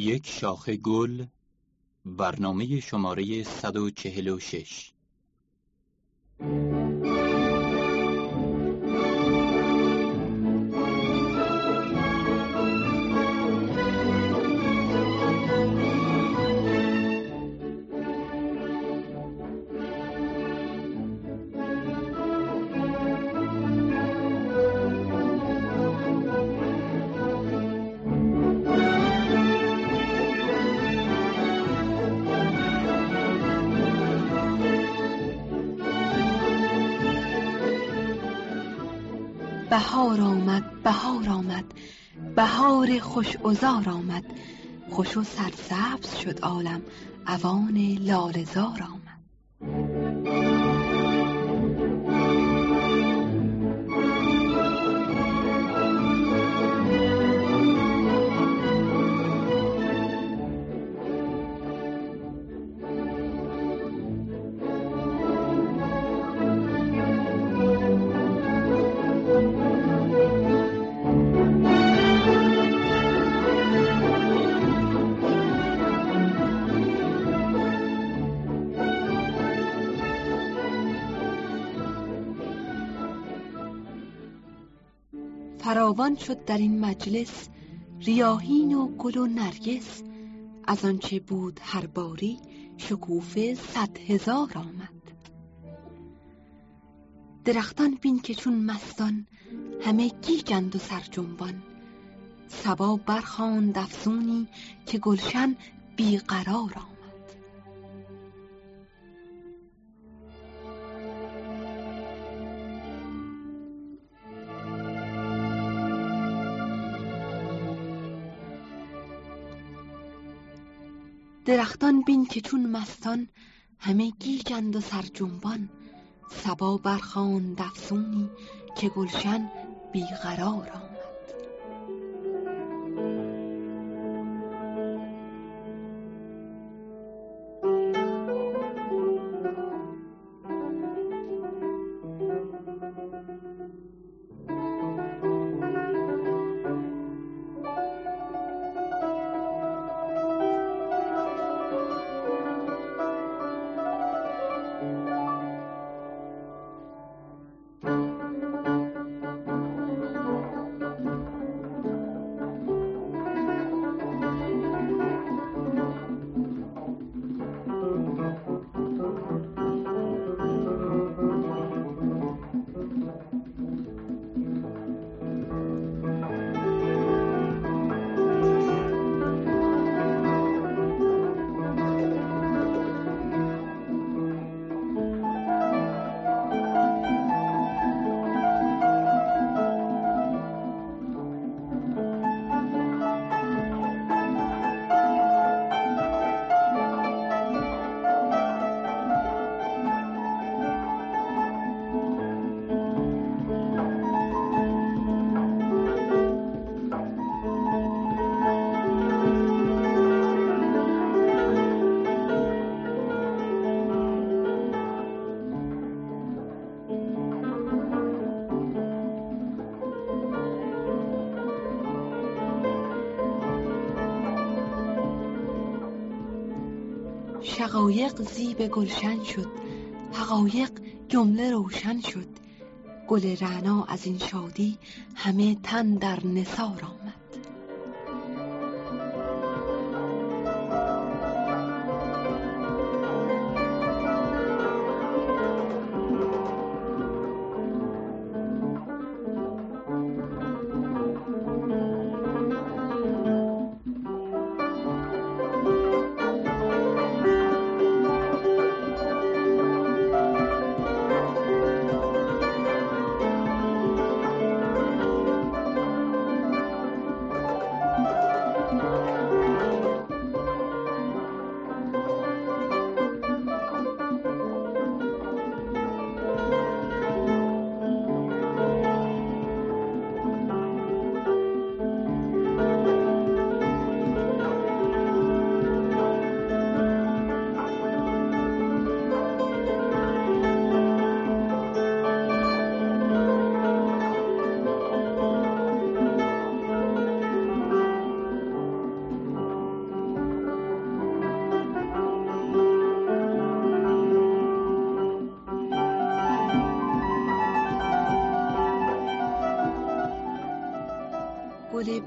یک شاخه گل برنامه شماره 146 آمد بهار آمد بهار خوش ازار آمد خوش و سرسبز شد عالم اوان لالزار آمد. فراوان شد در این مجلس ریاهین و گل و نرگس. از آنچه بود هر باری شکوفه صد هزار آمد. درختان بین که چون مستان همه گیجند و سرجنبان سبا برخواند افسونی که گلشن بیقرار آمد. درختان بین که چون مستان همه گیجند و سرجنبان. سبا برخان دفسونی که گلشن بیقرار شقایق زیب گلشن شد. حقایق جمله روشن شد. گل رعنا از این شادی همه تن در نثار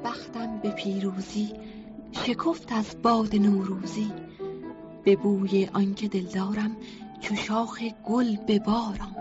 بختم به پیروزی شکفت از باد نوروزی. به بوی آنکه دلدارم چو شاخ گل به بارم.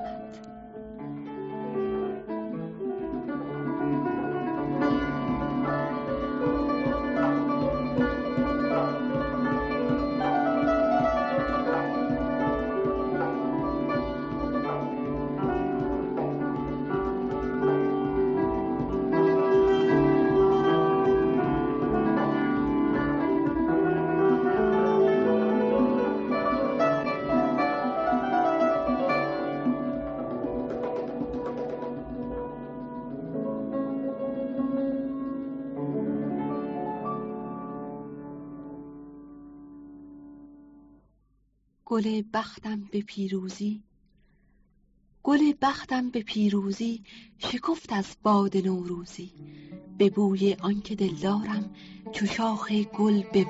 گل بختم به پیروزی گل بختم به پیروزی شکفت از باد نوروزی به بوی آنکه دلدارم چو شاخ گل به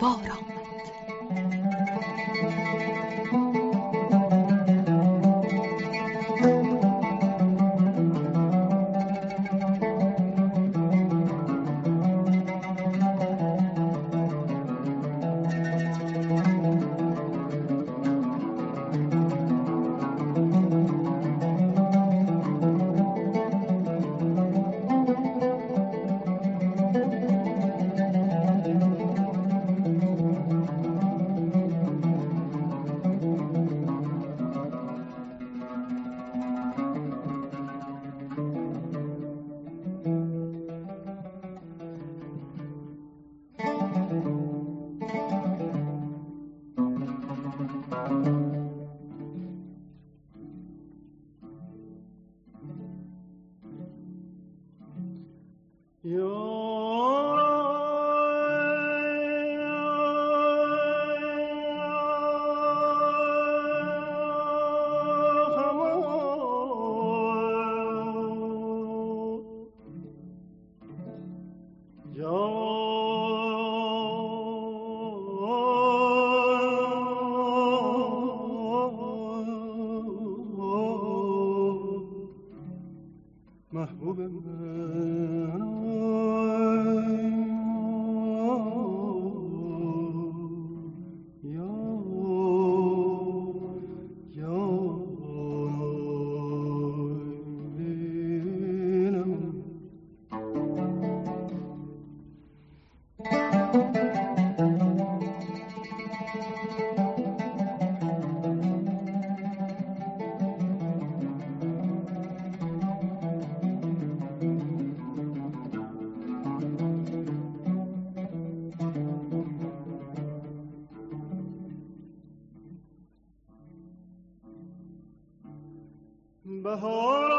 Behold,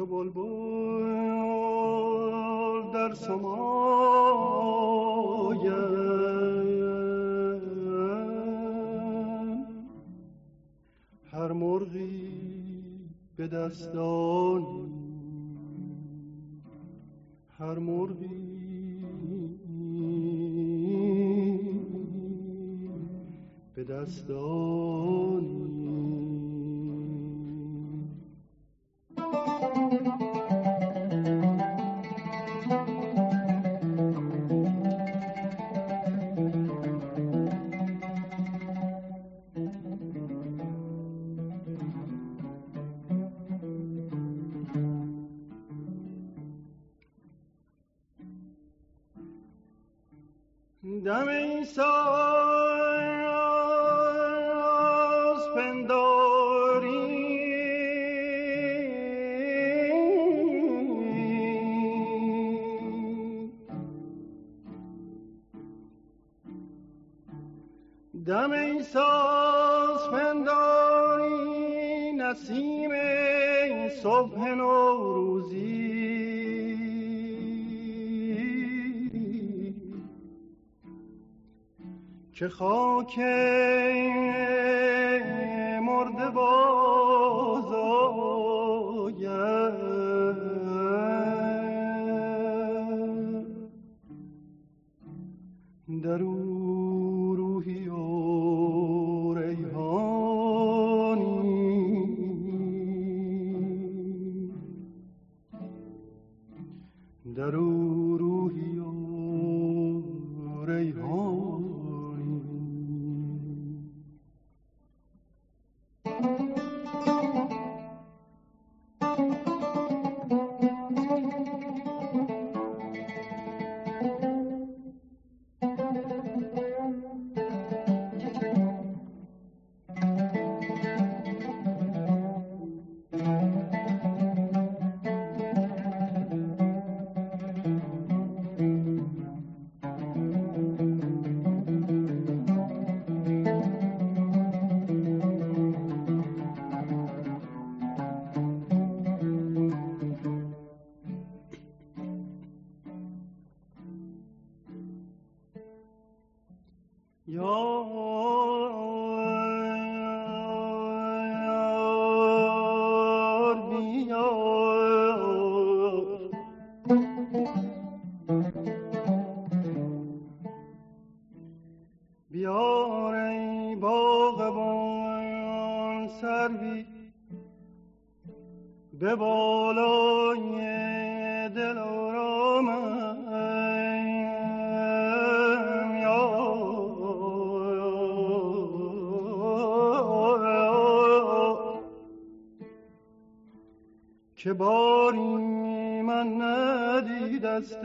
چو بلبل در سمایم. هر مرغی به دستانی هر مرغی به دستانی که خاک مرده با که باری من ندیدستم.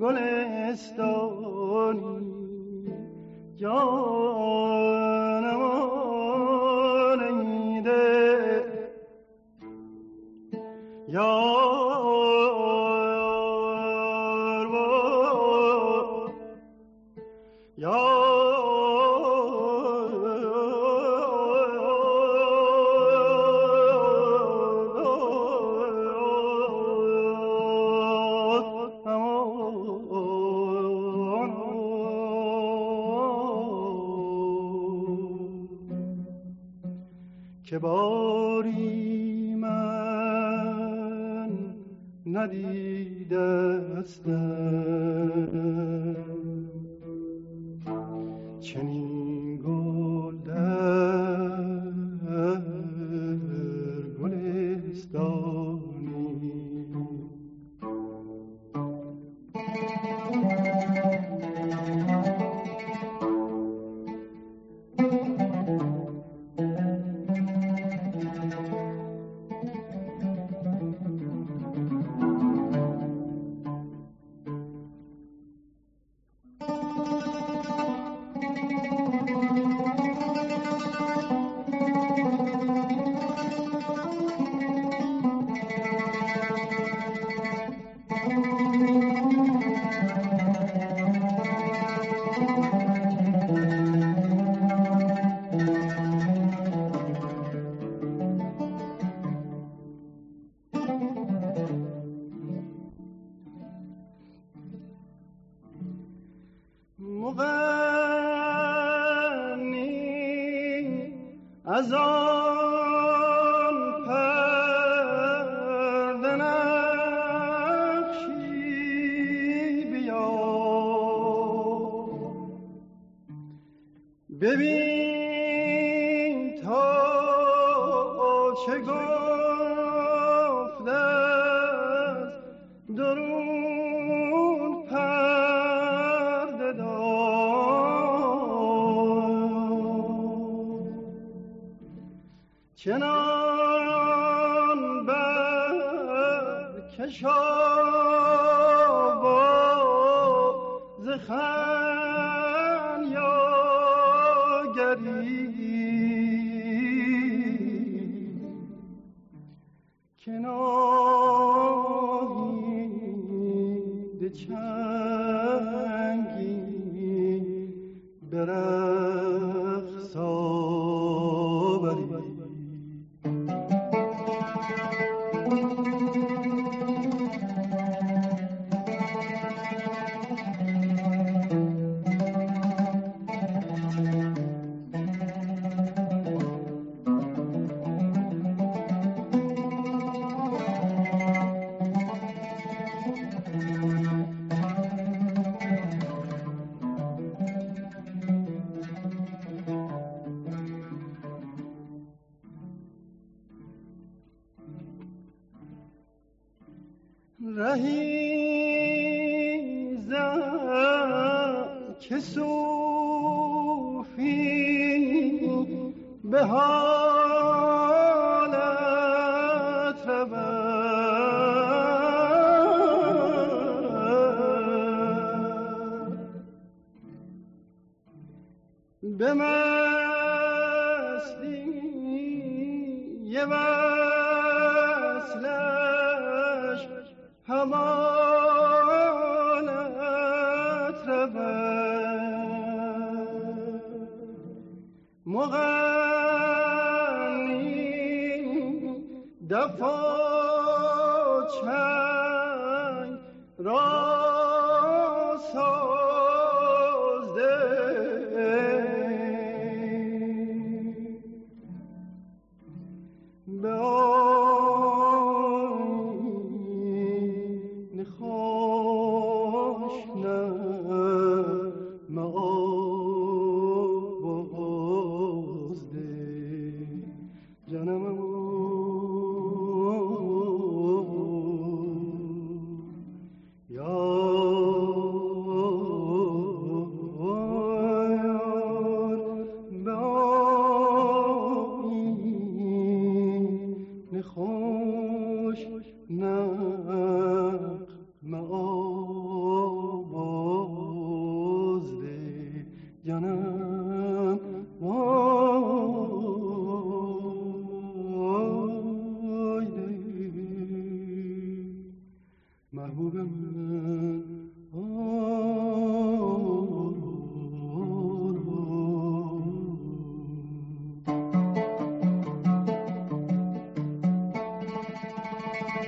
گلستانی. جان مغنی از آن پرده نقشی بیا ببین return. به حالت رو مغار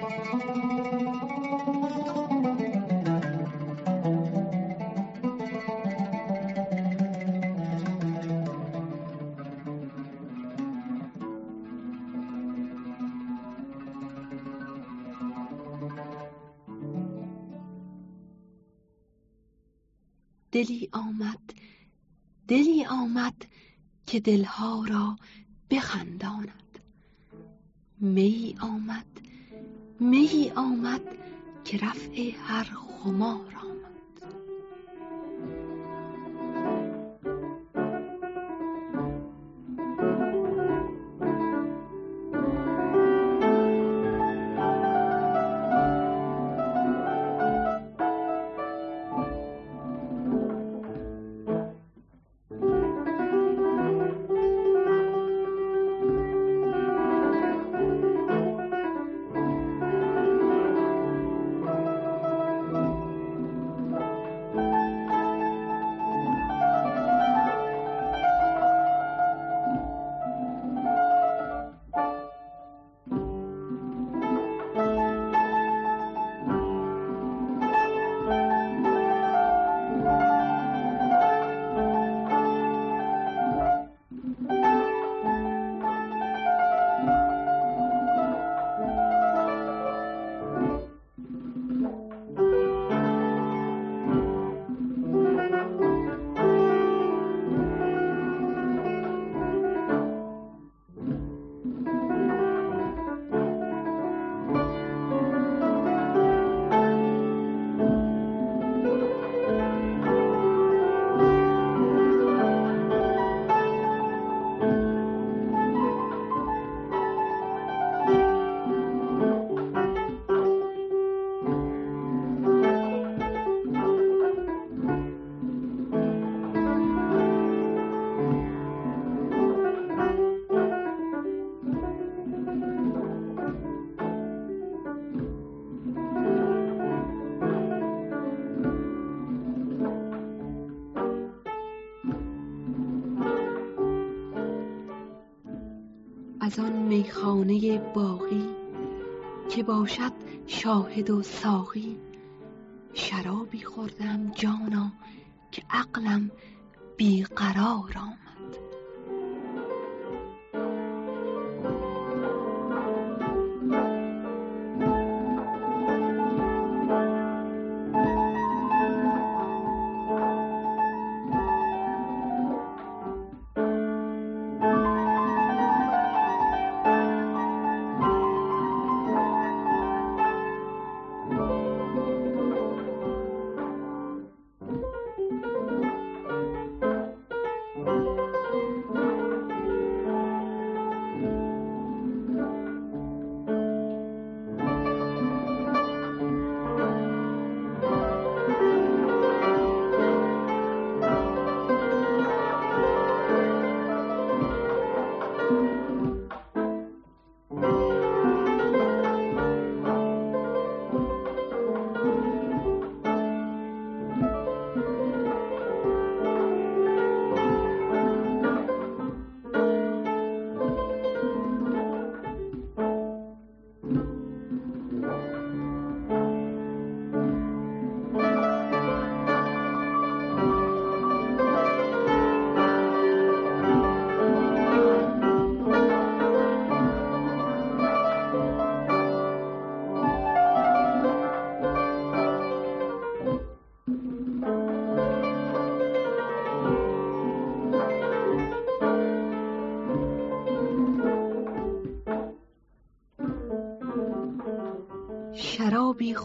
دلی آمد دلی آمد که دلها را بخنداند. می آمد می آمد که رفع هر خمار. میخانه باقی که باشد شاهد و ساقی. شرابی خوردم جانا که عقلم بیقرار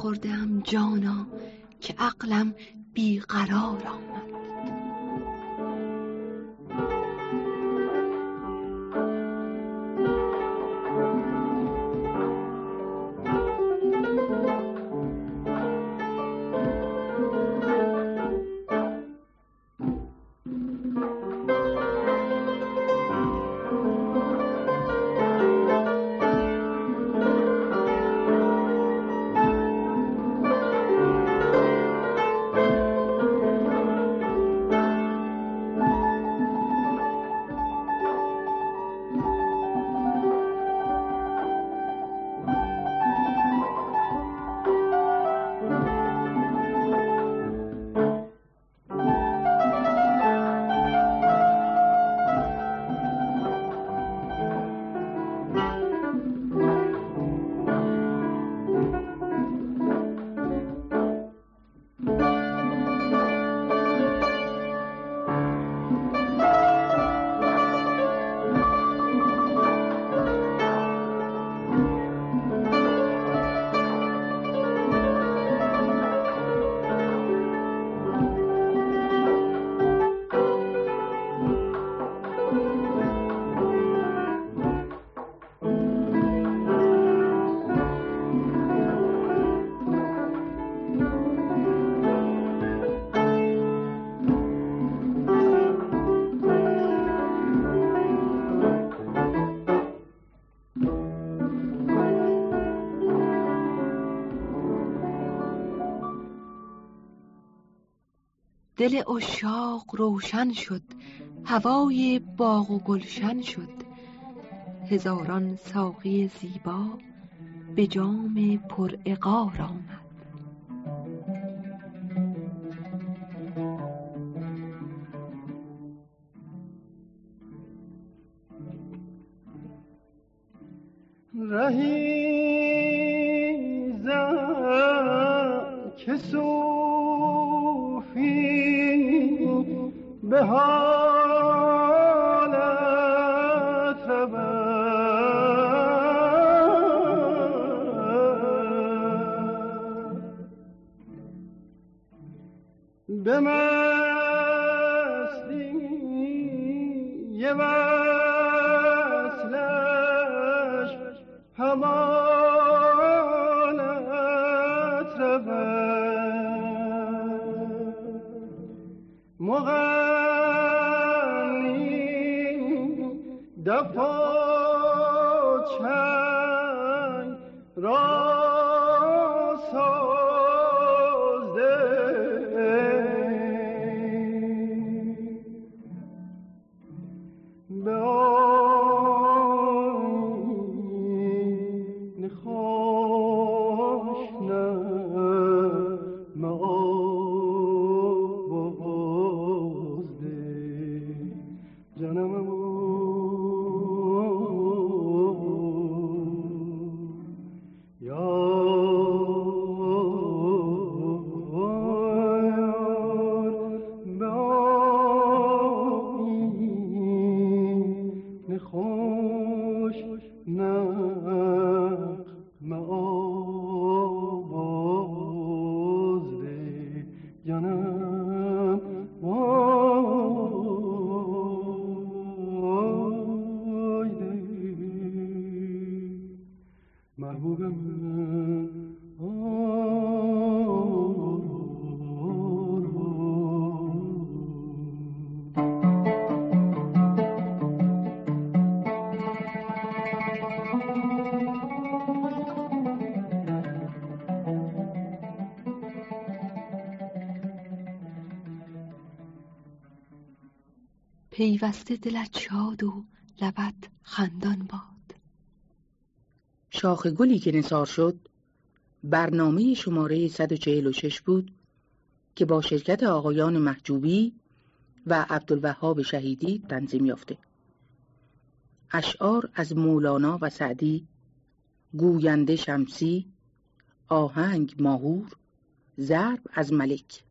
خوردم جانا که عقلم دل اشاق روشن شد هوای باغ و گلشن شد. هزاران ساقی زیبا به جام پر اقار آمد. رهی که به حالت پیوسته دلت شاد و لبت خندان باد شاخ گلی که نثار شد برنامه شماره 146 بود که با شرکت آقایان محجوبی و عبدالوهاب شهیدی تنظیم یافته. اشعار از مولانا و سعدی گوینده شمسی آهنگ ماهور ضرب از ملک.